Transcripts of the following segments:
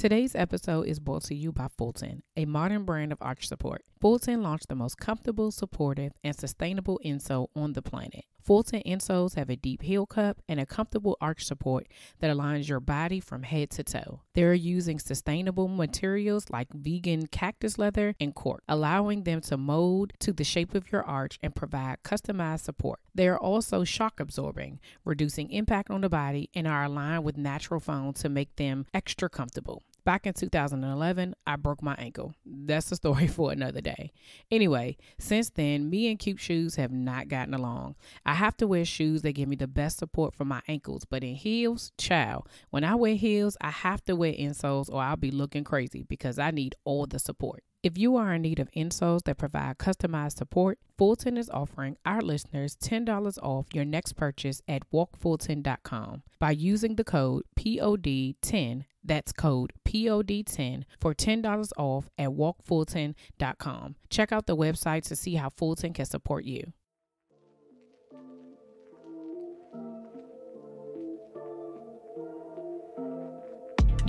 Today's episode is brought to you by Fulton, a modern brand of arch support. Fulton launched the most comfortable, supportive, and sustainable insole on the planet. Fulton insoles have a deep heel cup and a comfortable arch support that aligns your body from head to toe. They're using sustainable materials like vegan cactus leather and cork, allowing them to mold to the shape of your arch and provide customized support. They are also shock absorbing, reducing impact on the body, and are aligned with natural foam to make them extra comfortable. Back in 2011, I broke my ankle. That's a story for another day. Anyway, since then, me and Cute Shoes have not gotten along. I have to wear shoes that give me the best support for my ankles, but in heels, child, when I wear heels, I have to wear insoles or I'll be looking crazy because I need all the support. If you are in need of insoles that provide customized support, Fulton is offering our listeners $10 off your next purchase at walkfulton.com by using the code POD10. That's code POD10 for $10 off at walkfulton.com. Check out the website to see how Fulton can support you.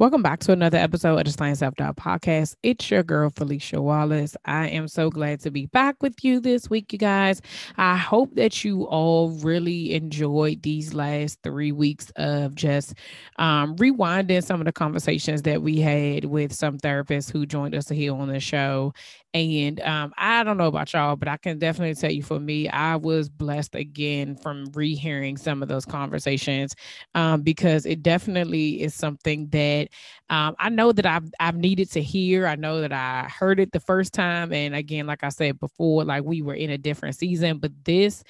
Welcome back to another episode of the Slaying Self Doubt Podcast. It's your girl, Felicia Wallace. I am so glad to be back with you this week, you guys. I hope that you all really enjoyed these last three weeks of just um, rewinding some of the conversations that we had with some therapists who joined us here on the show and um, I don't know about y'all, but I can definitely tell you for me, I was blessed again from rehearing some of those conversations um, because it definitely is something that um, I know that I've I've needed to hear. I know that I heard it the first time, and again, like I said before, like we were in a different season, but this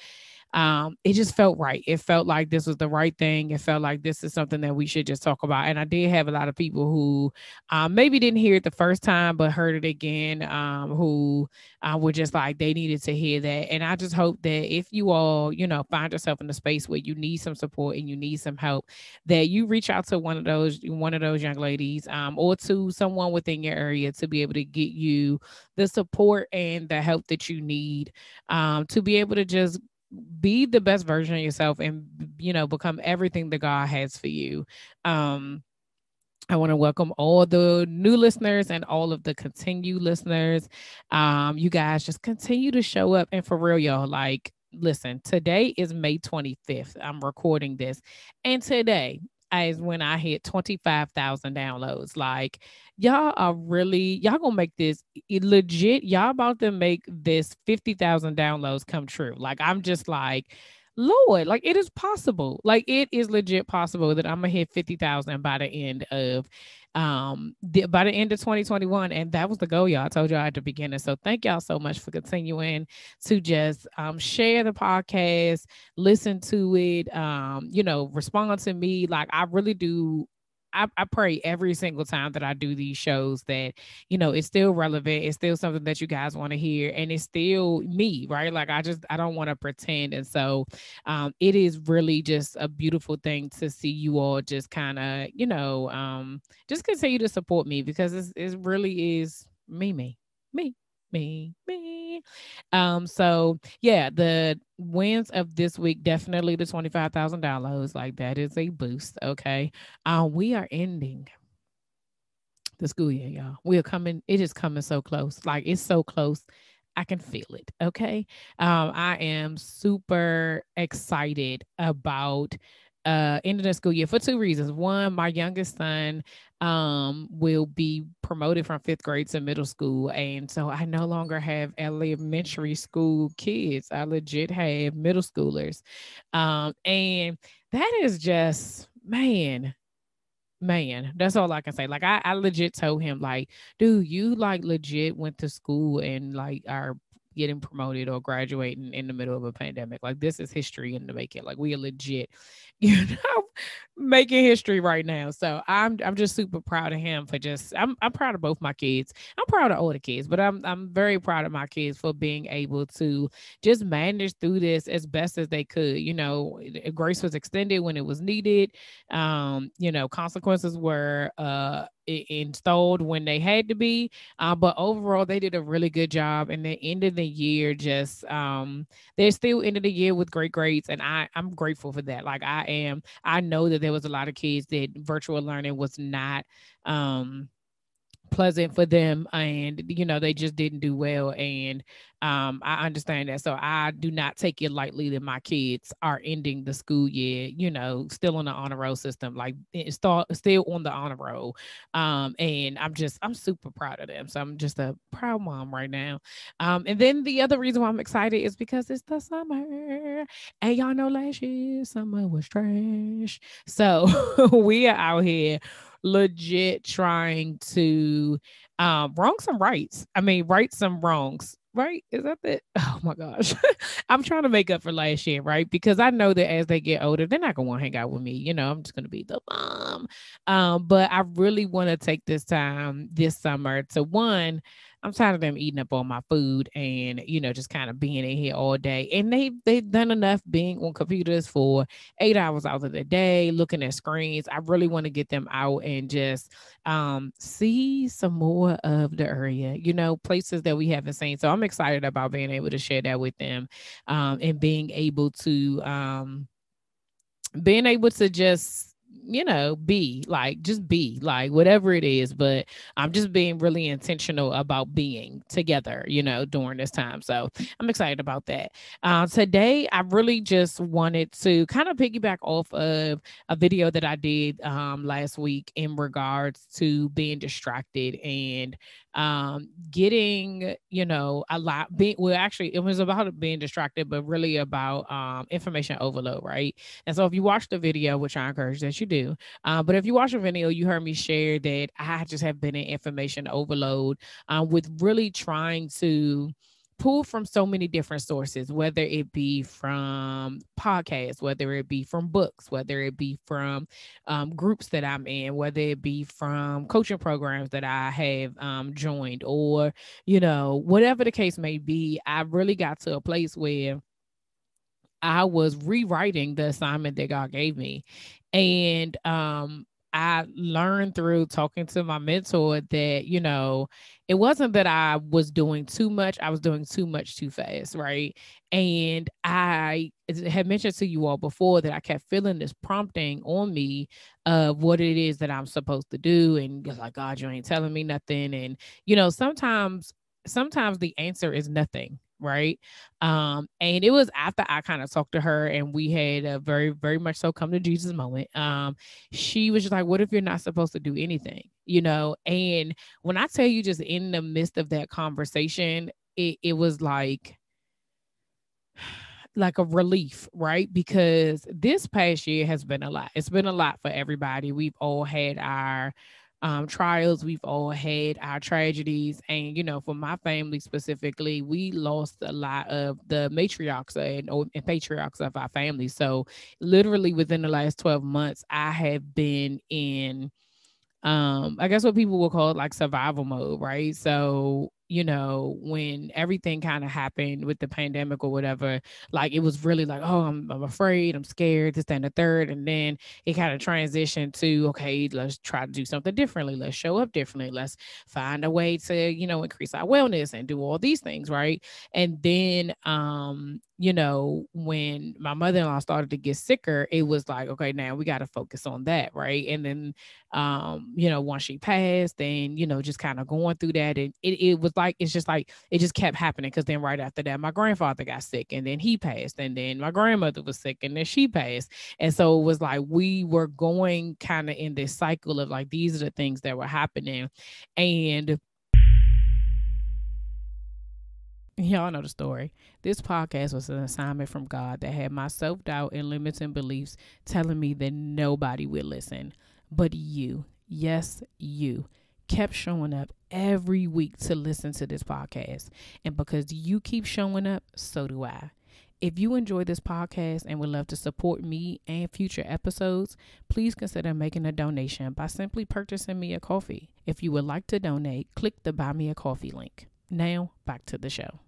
um, it just felt right. It felt like this was the right thing. It felt like this is something that we should just talk about. And I did have a lot of people who um, maybe didn't hear it the first time, but heard it again, um, who uh, were just like they needed to hear that. And I just hope that if you all, you know, find yourself in a space where you need some support and you need some help, that you reach out to one of those one of those young ladies um, or to someone within your area to be able to get you the support and the help that you need um, to be able to just be the best version of yourself and you know become everything that god has for you um I want to welcome all the new listeners and all of the continued listeners. Um, you guys just continue to show up. And for real, y'all, like, listen, today is May 25th. I'm recording this. And today is when I hit 25,000 downloads. Like, y'all are really, y'all gonna make this legit. Y'all about to make this 50,000 downloads come true. Like, I'm just like, Lord, like it is possible. Like it is legit possible that I'm gonna hit 50,000 by the end of um the, by the end of 2021 and that was the goal y'all. I told y'all at the beginning. So thank y'all so much for continuing to just um share the podcast listen to it um you know respond to me. Like I really do I, I, pray every single time that I do these shows that you know it's still relevant. It's still something that you guys want to hear, and it's still me, right? Like I just I don't want to pretend, and so um, it is really just a beautiful thing to see you all just kind of you know um, just continue to support me because it's, it really is me, me, me me, me. Um, so yeah, the wins of this week definitely the 25,000 dollars. Like that is a boost. Okay. Um, we are ending the school year, y'all. We are coming, it is coming so close. Like it's so close. I can feel it. Okay. Um, I am super excited about uh ending the school year for two reasons. One, my youngest son um will be promoted from fifth grade to middle school and so i no longer have elementary school kids. I legit have middle schoolers. Um and that is just man man that's all i can say. Like I, I legit told him like dude you like legit went to school and like are getting promoted or graduating in the middle of a pandemic. Like this is history in the making. Like we are legit, you know, making history right now. So I'm I'm just super proud of him for just I'm I'm proud of both my kids. I'm proud of all the kids, but I'm I'm very proud of my kids for being able to just manage through this as best as they could. You know, grace was extended when it was needed. Um, you know, consequences were uh installed when they had to be. Uh, but overall, they did a really good job. And the end of the year, just um, they're still end of the year with great grades, and I I'm grateful for that. Like I am. I know that there was a lot of kids that virtual learning was not um pleasant for them and you know they just didn't do well and um i understand that. So i do not take it lightly that my kids are ending the school year you know still on the honor roll system like it's still still on the honor roll. Um and i'm just i'm super proud of them. So i'm just a proud mom right now. Um and then the other reason why i'm excited is because it's the summer. And y'all know last year summer was trash. So we are out here legit trying to um, wrong some rights. I mean, right some wrongs. Right? Is that it? Oh my gosh. I'm trying to make up for last year, right? Because I know that as they get older, they're not gonna want to hang out with me. You know, I'm just gonna be the mom. Um, but I really want to take this time this summer to one I'm tired of them eating up all my food and you know just kind of being in here all day. And they they've done enough being on computers for eight hours out of the day, looking at screens. I really want to get them out and just um, see some more of the area, you know, places that we haven't seen. So I'm excited about being able to share that with them um, and being able to um, being able to just you know, be like, just be like whatever it is. But I'm just being really intentional about being together, you know, during this time. So I'm excited about that. Uh, today, I really just wanted to kind of piggyback off of a video that I did um, last week in regards to being distracted and um getting you know a lot being well actually it was about being distracted but really about um information overload right and so if you watch the video which i encourage that you do uh, but if you watch the video you heard me share that i just have been in information overload um, with really trying to pull from so many different sources, whether it be from podcasts, whether it be from books, whether it be from um, groups that I'm in, whether it be from coaching programs that I have um, joined, or, you know, whatever the case may be, I really got to a place where I was rewriting the assignment that God gave me. And um, I learned through talking to my mentor that, you know, it wasn't that I was doing too much, I was doing too much too fast, right? And I had mentioned to you all before that I kept feeling this prompting on me of what it is that I'm supposed to do. And like, God, you ain't telling me nothing. And, you know, sometimes, sometimes the answer is nothing right um and it was after i kind of talked to her and we had a very very much so come to jesus moment um she was just like what if you're not supposed to do anything you know and when i tell you just in the midst of that conversation it, it was like like a relief, right? Because this past year has been a lot. It's been a lot for everybody. We've all had our um, trials. We've all had our tragedies. And, you know, for my family specifically, we lost a lot of the matriarchs and, and patriarchs of our family. So, literally within the last 12 months, I have been in um i guess what people will call like survival mode right so you know, when everything kind of happened with the pandemic or whatever, like it was really like, oh, I'm, I'm afraid, I'm scared, this, and the third. And then it kind of transitioned to, okay, let's try to do something differently. Let's show up differently. Let's find a way to, you know, increase our wellness and do all these things. Right. And then, um, you know, when my mother in law started to get sicker, it was like, okay, now we got to focus on that. Right. And then, um, you know, once she passed, and, you know, just kind of going through that, and it, it was like, it's just like, it just kept happening. Cause then right after that, my grandfather got sick, and then he passed, and then my grandmother was sick, and then she passed. And so it was like, we were going kind of in this cycle of like, these are the things that were happening. And, Y'all know the story. This podcast was an assignment from God that had my self doubt and limiting beliefs telling me that nobody would listen. But you, yes, you, kept showing up every week to listen to this podcast. And because you keep showing up, so do I. If you enjoy this podcast and would love to support me and future episodes, please consider making a donation by simply purchasing me a coffee. If you would like to donate, click the Buy Me a Coffee link. Now, back to the show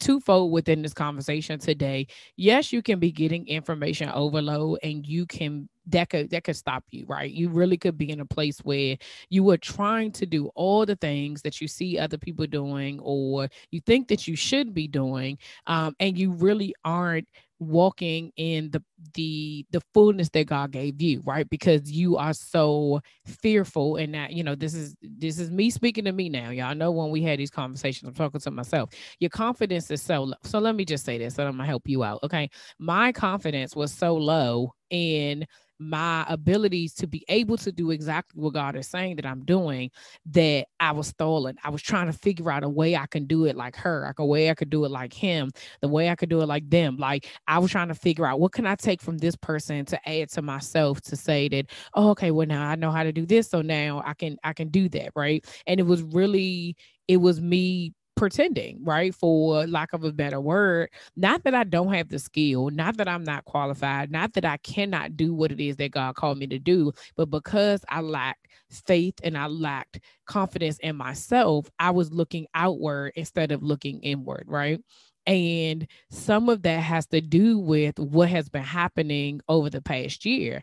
twofold within this conversation today. Yes, you can be getting information overload and you can that could that could stop you, right? You really could be in a place where you are trying to do all the things that you see other people doing or you think that you should be doing, um, and you really aren't walking in the the the fullness that God gave you, right? Because you are so fearful and that, you know, this is this is me speaking to me now. Y'all know when we had these conversations, I'm talking to myself. Your confidence is so low. So let me just say this, and I'm gonna help you out. Okay. My confidence was so low in my abilities to be able to do exactly what God is saying that I'm doing, that I was stolen. I was trying to figure out a way I can do it like her, like a way I could do it like him, the way I could do it like them. Like I was trying to figure out what can I take from this person to add to myself to say that, oh, okay, well now I know how to do this. So now I can I can do that. Right. And it was really, it was me pretending, right? For lack of a better word. Not that I don't have the skill, not that I'm not qualified, not that I cannot do what it is that God called me to do, but because I lacked faith and I lacked confidence in myself, I was looking outward instead of looking inward, right? And some of that has to do with what has been happening over the past year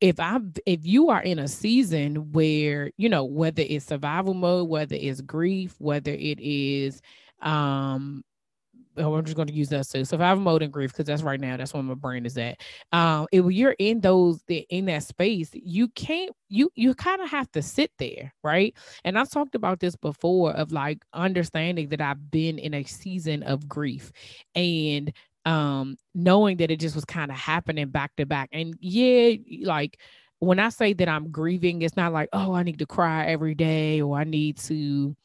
if i if you are in a season where you know whether it's survival mode whether it's grief whether it is um oh, I'm just going to use that so survival mode and grief because that's right now that's where my brain is at. Um, if you're in those in that space, you can't you you kind of have to sit there, right? And I've talked about this before of like understanding that I've been in a season of grief, and um, knowing that it just was kind of happening back to back. And yeah, like when I say that I'm grieving, it's not like, oh, I need to cry every day or I need to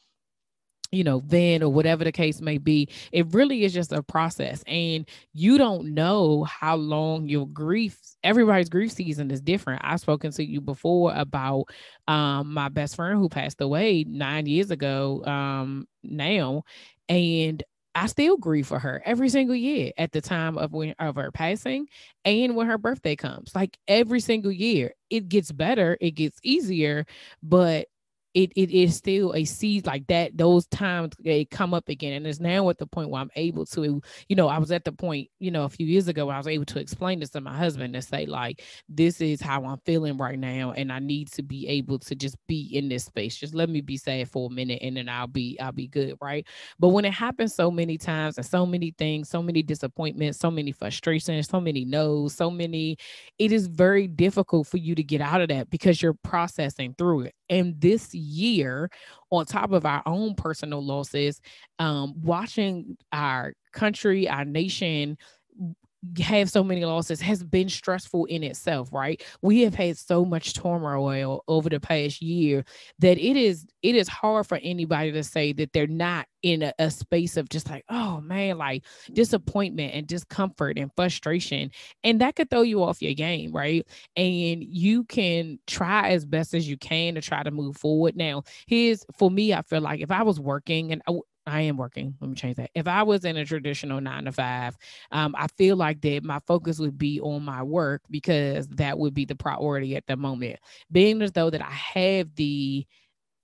you know, then or whatever the case may be. It really is just a process. And you don't know how long your grief, everybody's grief season is different. I've spoken to you before about um my best friend who passed away nine years ago um now. And I still grieve for her every single year at the time of when of her passing and when her birthday comes. Like every single year, it gets better, it gets easier, but it it is still a seed like that. Those times they come up again, and it's now at the point where I'm able to, you know, I was at the point, you know, a few years ago, I was able to explain this to my husband and say like, this is how I'm feeling right now, and I need to be able to just be in this space. Just let me be sad for a minute, and then I'll be I'll be good, right? But when it happens so many times and so many things, so many disappointments, so many frustrations, so many no's, so many, it is very difficult for you to get out of that because you're processing through it. And this year, on top of our own personal losses, um, watching our country, our nation have so many losses has been stressful in itself right? We have had so much turmoil over the past year that it is it is hard for anybody to say that they're not in a, a, space of just like oh man like disappointment and discomfort and frustration. And that could throw you off your game right? And you can try as best as you can to try to move forward. Now here's for me i feel like if i was working and I, I am working. Let me change that. If I was in a traditional nine to five, um, I feel like that my focus would be on my work because that would be the priority at the moment. Being as though that I have the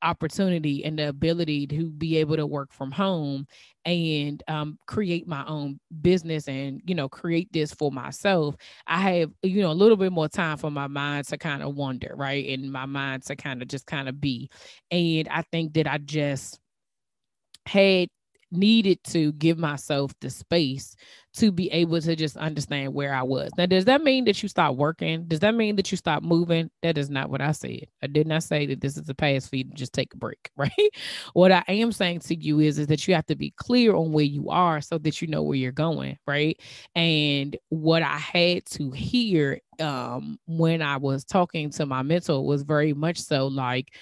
opportunity and the ability to be able to work from home and um, create my own business and you know create this for myself i have you know a little bit more time for my mind to kind of wander right and my mind to kind of just kind of be and i think that i just had needed to give myself the space to be able to just understand where I was. Now, does that mean that you stop working? Does that mean that you stop moving? That is not what I said. I did not say that this is a pass for you to just take a break, right? what I am saying to you is, is that you have to be clear on where you are so that you know where you're going, right? And what I had to hear um when I was talking to my mentor was very much so like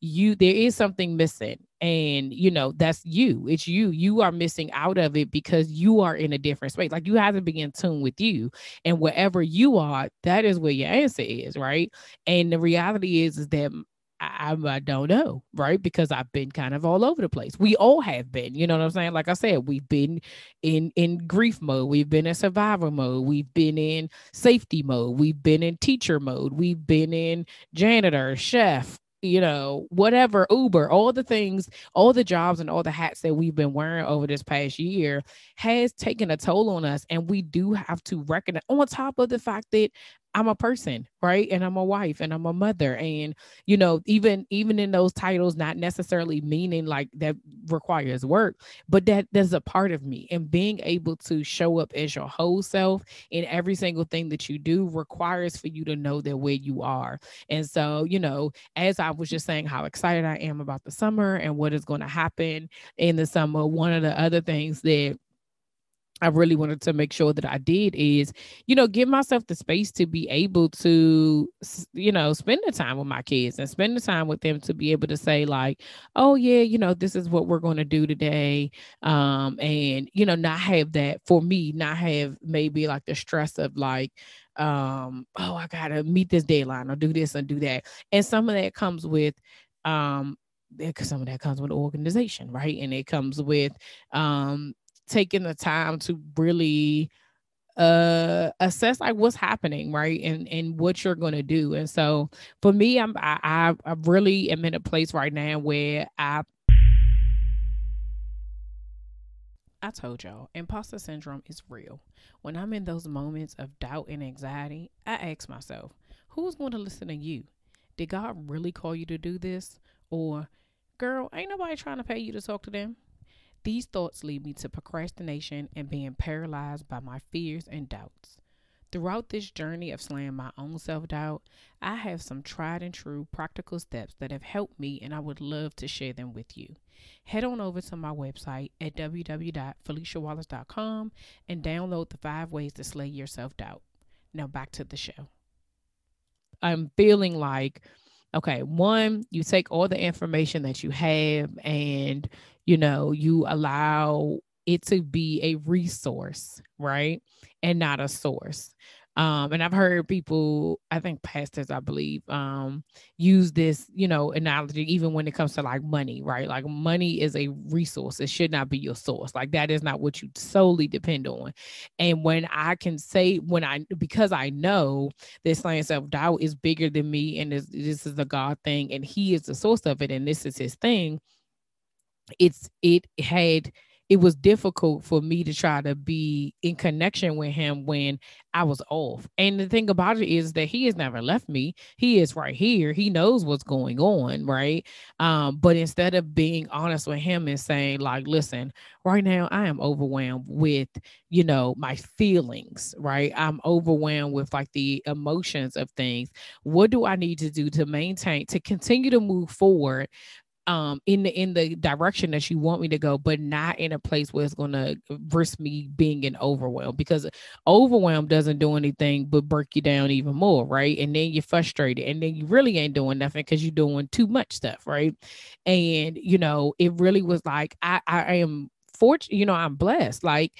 you there is something missing and you know that's you it's you you are missing out of it because you are in a different space like you have to be in tune with you and wherever you are that is where your answer is right and the reality is is that I, I don't know, right? Because I've been kind of all over the place. We all have been, you know what I'm saying? Like I said, we've been in in grief mode, we've been in survival mode, we've been in safety mode, we've been in teacher mode, we've been in janitor, chef, you know, whatever, Uber, all the things, all the jobs and all the hats that we've been wearing over this past year has taken a toll on us. And we do have to recognize, on top of the fact that I'm a person, right? And I'm a wife and I'm a mother. And, you know, even even in those titles, not necessarily meaning like that requires work, but that there's a part of me. And being able to show up as your whole self in every single thing that you do requires for you to know that where you are. And so, you know, as I was just saying how excited I am about the summer and what is going to happen in the summer, one of the other things that I really wanted to make sure that I did is, you know, give myself the space to be able to, you know, spend the time with my kids and spend the time with them to be able to say, like, oh, yeah, you know, this is what we're going to do today. Um, and, you know, not have that for me, not have maybe like the stress of like, um, oh, I got to meet this deadline or do this and do that. And some of that comes with, um, some of that comes with organization, right? And it comes with um taking the time to really uh assess like what's happening right and and what you're going to do and so for me i'm I, I really am in a place right now where i I told y'all, imposter syndrome is real. When I'm in those moments of doubt and anxiety, I ask myself, who's going to listen to you? Did God really call you to do this? Or, girl, ain't nobody trying to pay you to talk to them? These thoughts lead me to procrastination and being paralyzed by my fears and doubts. Throughout this journey of slaying my own self doubt, I have some tried and true practical steps that have helped me, and I would love to share them with you. Head on over to my website at www.feliciawallace.com and download the five ways to slay your self doubt. Now, back to the show. I'm feeling like, okay, one, you take all the information that you have and you know, you allow it to be a resource, right? And not a source. Um, and I've heard people, I think pastors, I believe, um, use this, you know, analogy even when it comes to like money, right? Like money is a resource. It should not be your source. Like that is not what you solely depend on. And when I can say, when I because I know this slaying of doubt is bigger than me and this, this is a God thing, and he is the source of it, and this is his thing it's it had it was difficult for me to try to be in connection with him when I was off. And the thing about it is that he has never left me. He is right here. He knows what's going on, right? Um, but instead of being honest with him and saying, like, listen, right now I am overwhelmed with, you know, my feelings, right? I'm overwhelmed with like the emotions of things. What do I need to do to maintain, to continue to move forward um in the in the direction that you want me to go but not in a place where it's going to risk me being in overwhelm because overwhelm doesn't do anything but break you down even more right? And then you're frustrated and then you really ain't doing nothing because you're doing too much stuff right? And you know it really was like i i am fortunate you know i'm blessed like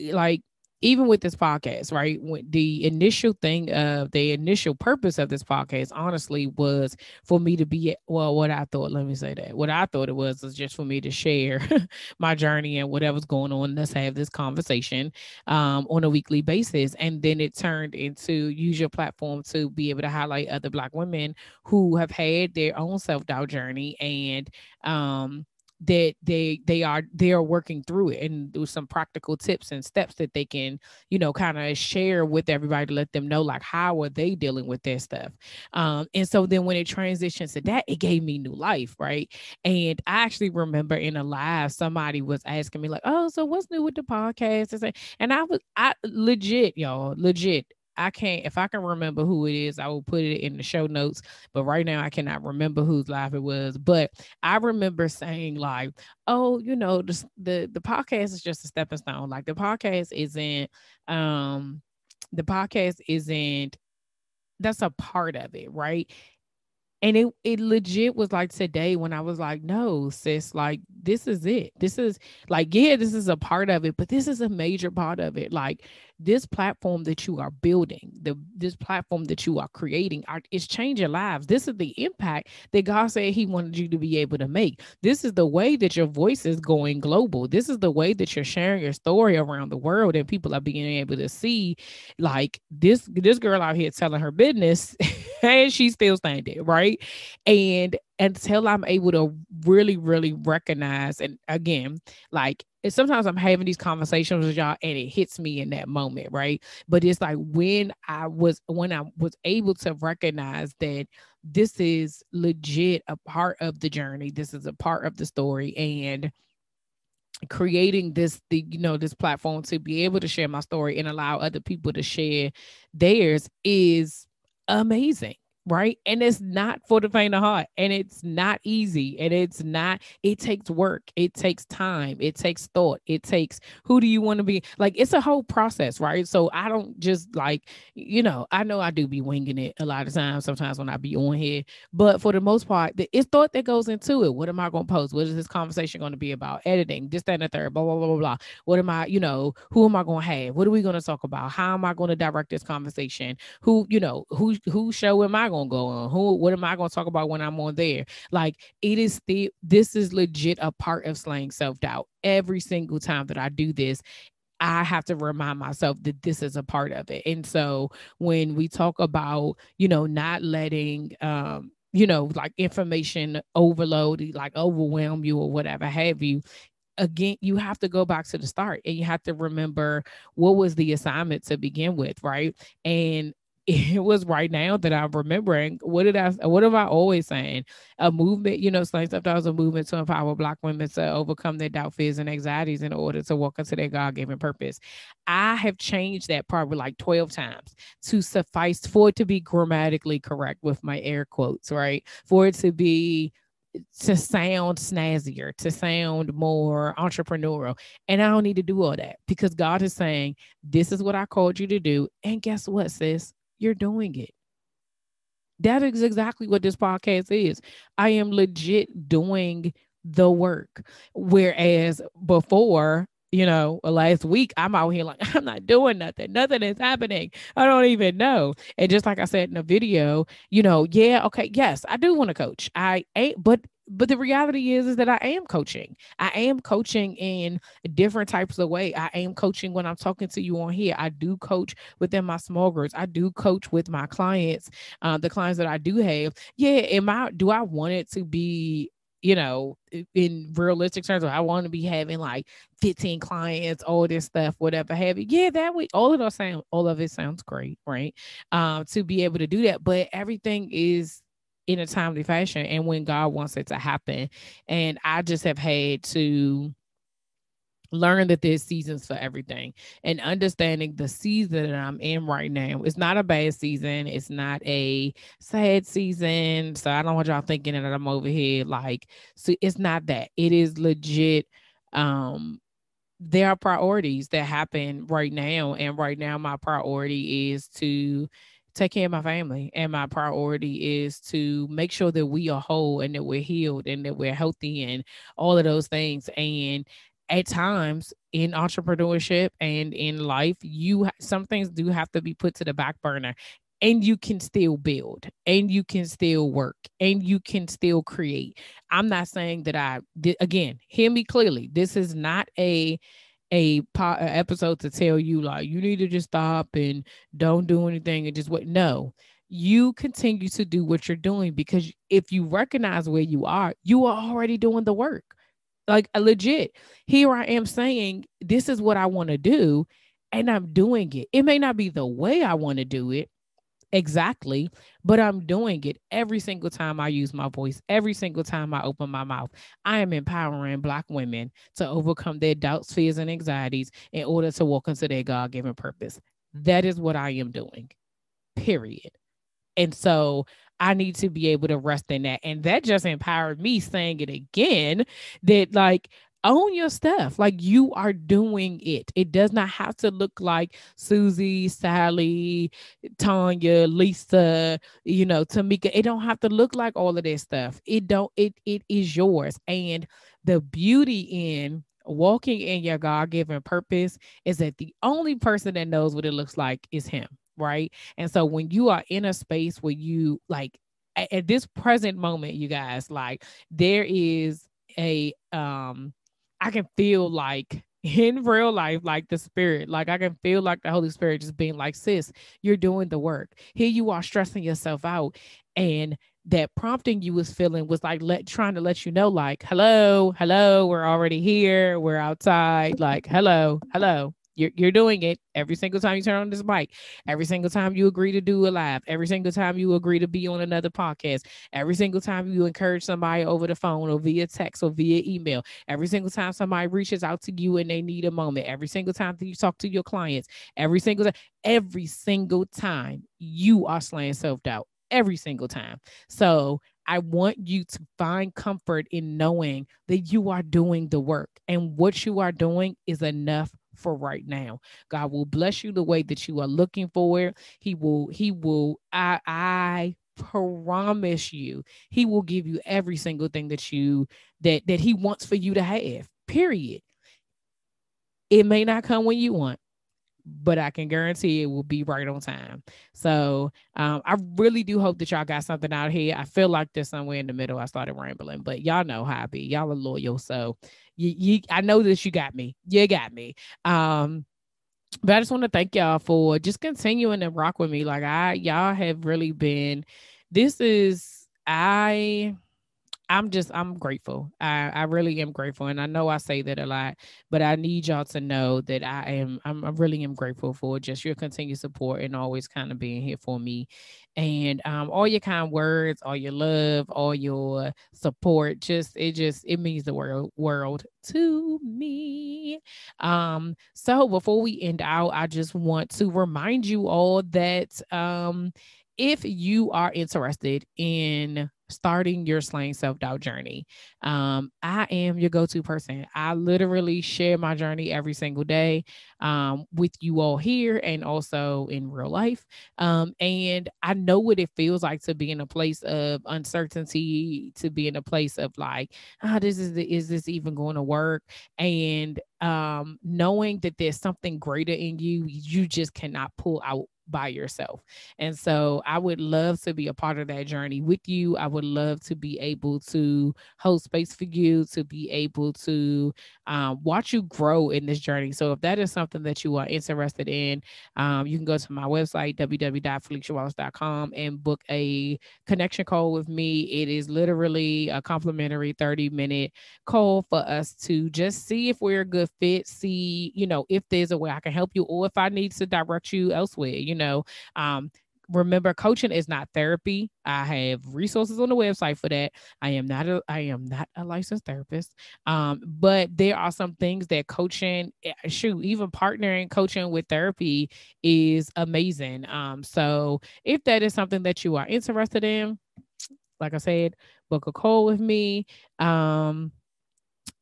like even with this podcast, right? The initial thing of the initial purpose of this podcast, honestly, was for me to be well, what I thought, let me say that. What I thought it was was just for me to share my journey and whatever's going on. Let's have this conversation um, on a weekly basis. And then it turned into use your platform to be able to highlight other black women who have had their own self-doubt journey and um that they they are they are working through it and do some practical tips and steps that they can you know kind of share with everybody to let them know like how are they dealing with their stuff? Um and so then when it transitions to that it gave me new life right? And i actually remember in a live somebody was asking me like oh so what's new with the podcast? And i was i legit y'all legit I can't if I can remember who it is, I will put it in the show notes. But right now I cannot remember whose live it was. But I remember saying like, oh, you know, the the, the podcast is just a stepping stone. Like the podcast isn't um the podcast isn't that's a part of it, right? And it it legit was like today when I was like, no, sis, like this is it. This is like, yeah, this is a part of it, but this is a major part of it. Like this platform that you are building, the this platform that you are creating, are, is changing lives. This is the impact that God said He wanted you to be able to make. This is the way that your voice is going global. This is the way that you're sharing your story around the world, and people are being able to see, like this this girl out here telling her business, and she's still standing right, and until I'm able to really, really recognize, and again, like sometimes I'm having these conversations with y'all and it hits me in that moment, right? But it's like when I was when I was able to recognize that this is legit a part of the journey, this is a part of the story, and creating this the you know this platform to be able to share my story and allow other people to share theirs is amazing right? And it's not for the faint of heart, and it's not easy, and it's not. It takes work, it takes time, it takes thought, it takes who do you want to be? Like it's a whole process, right? So I don't just like you know. I know I do be winging it a lot of times. Sometimes when I be on here, but for the most part, it's thought that goes into it. What am I going to post? What is this conversation going to be about? Editing, this, that, and the third. Blah blah blah blah blah. What am I? You know, who am I going to have? What are we going to talk about? How am I going to direct this conversation? Who you know? Who who show am I gonna go on? Who what am I gonna talk about when I'm on there? Like it is the this is legit a part of slaying self-doubt. Every single time that I do this, I have to remind myself that this is a part of it. And so when we talk about, you know, not letting um you know, like information overload, like overwhelm you or whatever have you, again you have to go back to the start and you have to remember what was the assignment to begin with right and it was right now that I'm remembering. What did I? What am I always saying? A movement, you know, Slaying Self-Doubt was a movement to empower Black women to overcome their doubt, fears, and anxieties in order to walk into their God-given purpose. I have changed that probably like twelve times to suffice for it to be grammatically correct with my air quotes, right? For it to be to sound snazzier, to sound more entrepreneurial. And I don't need to do all that because God is saying, This is what I called you to do. And guess what, sis? You're doing it. That is exactly what this podcast is. I am legit doing the work. Whereas before, you know, last week, I'm out here like, I'm not doing nothing. Nothing is happening. I don't even know. And just like I said in the video, you know, yeah, okay, yes, I do want to coach. I ain't, but but the reality is is that I am coaching. I am coaching in different types of way. I am coaching when I'm talking to you on here. I do coach within my small groups. I do coach with my clients, uh, the clients that I do have. Yeah, am I? Do I want it to be? You know, in realistic terms, I want to be having like 15 clients, all this stuff, whatever have you. Yeah, that way, all of those sound, all of it sounds great, right? Um, to be able to do that, but everything is in a timely fashion and when God wants it to happen. And I just have had to learn that there's seasons for everything and understanding the season that I'm in right now. It's not a bad season. It's not a sad season. So I don't want y'all thinking that I'm over here like so it's not that. It is legit um there are priorities that happen right now and right now my priority is to take care of my family. And my priority is to make sure that we are whole and that we're healed and that we're healthy and all of those things. And at times in entrepreneurship and in life, you some things do have to be put to the back burner. And you can still build and you can still work and you can still create. I'm not saying that I again, hear me clearly. This is not a a, po- episode to tell you like you need to just stop and don't do anything and just what no you continue to do what you're doing because if you recognize where you are you are already doing the work. Like uh, legit here i am saying this is what i want to do and i'm doing it. It may not be the way i want to do it exactly, but I'm doing it every single time I use my voice, every single time I open my mouth. I am empowering Black women to overcome their doubts, fears, and anxieties in order to walk into their God given purpose. Mm-hmm. That is what I am doing, period. And so I need to be able to rest in that. And that just empowered me saying it again that, like, own your stuff. Like you are doing it. It does not have to look like Susie, Sally, Tanya, Lisa, you know, Tamika. It don't have to look like all of this stuff. It don't, it it is yours. And the beauty in walking in your God-given purpose is that the only person that knows what it looks like is him. Right. And so when you are in a space where you like at this present moment, you guys, like there is a um I can feel like in real life, like the spirit, like I can feel like the Holy Spirit just being like, sis, you're doing the work. Here you are stressing yourself out. And that prompting you was feeling was like let trying to let you know, like, hello, hello, we're already here, we're outside, like, hello, hello. You're, you're doing it every single time you turn on this mic, every single time you agree to do a live, every single time you agree to be on another podcast, every single time you encourage somebody over the phone or via text or via email, every single time somebody reaches out to you and they need a moment, every single time that you talk to your clients, every single time, every single time you are slaying self doubt, every single time. So I want you to find comfort in knowing that you are doing the work. And what you are doing is enough for right now. God will bless you the way that you are looking for. He will, he will, I, I promise you, he will give you every single thing that you that that he wants for you to have. Period. It may not come when you want, but I can guarantee it will be right on time. So um, I really do hope that y'all got something out here. I feel like there's somewhere in the middle. I started rambling, but y'all know how I be. Y'all are loyal, so you, you I know that you got me. You got me. Um, but I just want to thank y'all for just continuing to rock with me. Like I, y'all have really been. This is I I'm just I'm grateful. I I really am grateful, and I know I say that a lot, but I need y'all to know that I am I'm, I really am grateful for just your continued support and always kind of being here for me, and um all your kind words, all your love, all your support. Just it just it means the world world to me. Um so before we end out, I just want to remind you all that um if you are interested in starting your slaying self doubt journey. Um, I am your go to person. I literally share my journey every single day um, with you all here and also in real life. Um, and I know what it feels like to be in a place of uncertainty, to be in a place of like, ah, oh, this is the, is this even going to work? And um, knowing that there's something greater in you, you just cannot pull out by yourself. And so I would love to be a part of that journey with you. I would love to be able to hold space for you, to be able to um, watch you grow in this journey. So if that is something that you are interested in, um, you can go to my website, www.feliciawallace.com, and book a connection call with me. It is literally a complimentary 30 minute call for us to just see if we're a good fit, see, you know, if there's a way I can help you or if I need to direct you elsewhere. You know, um, remember coaching is not therapy. I have resources on the website for that. I am not a i am not a licensed therapist. Um but there are some things that coaching eh, shoot even partnering coaching with therapy is amazing. Um so if that is something that you are interested in like i said book a call with me. Um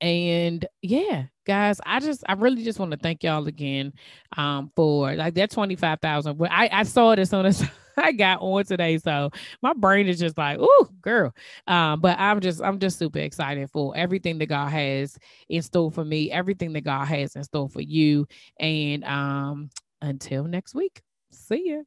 and yeah guys i just i really just want to thank y'all again um for like that 25000 but i i saw it as soon as i got on today so my brain is just like oh girl. Um but i'm just i'm just super excited for everything that god has in store for me everything that god has in store for you. And um until next week see you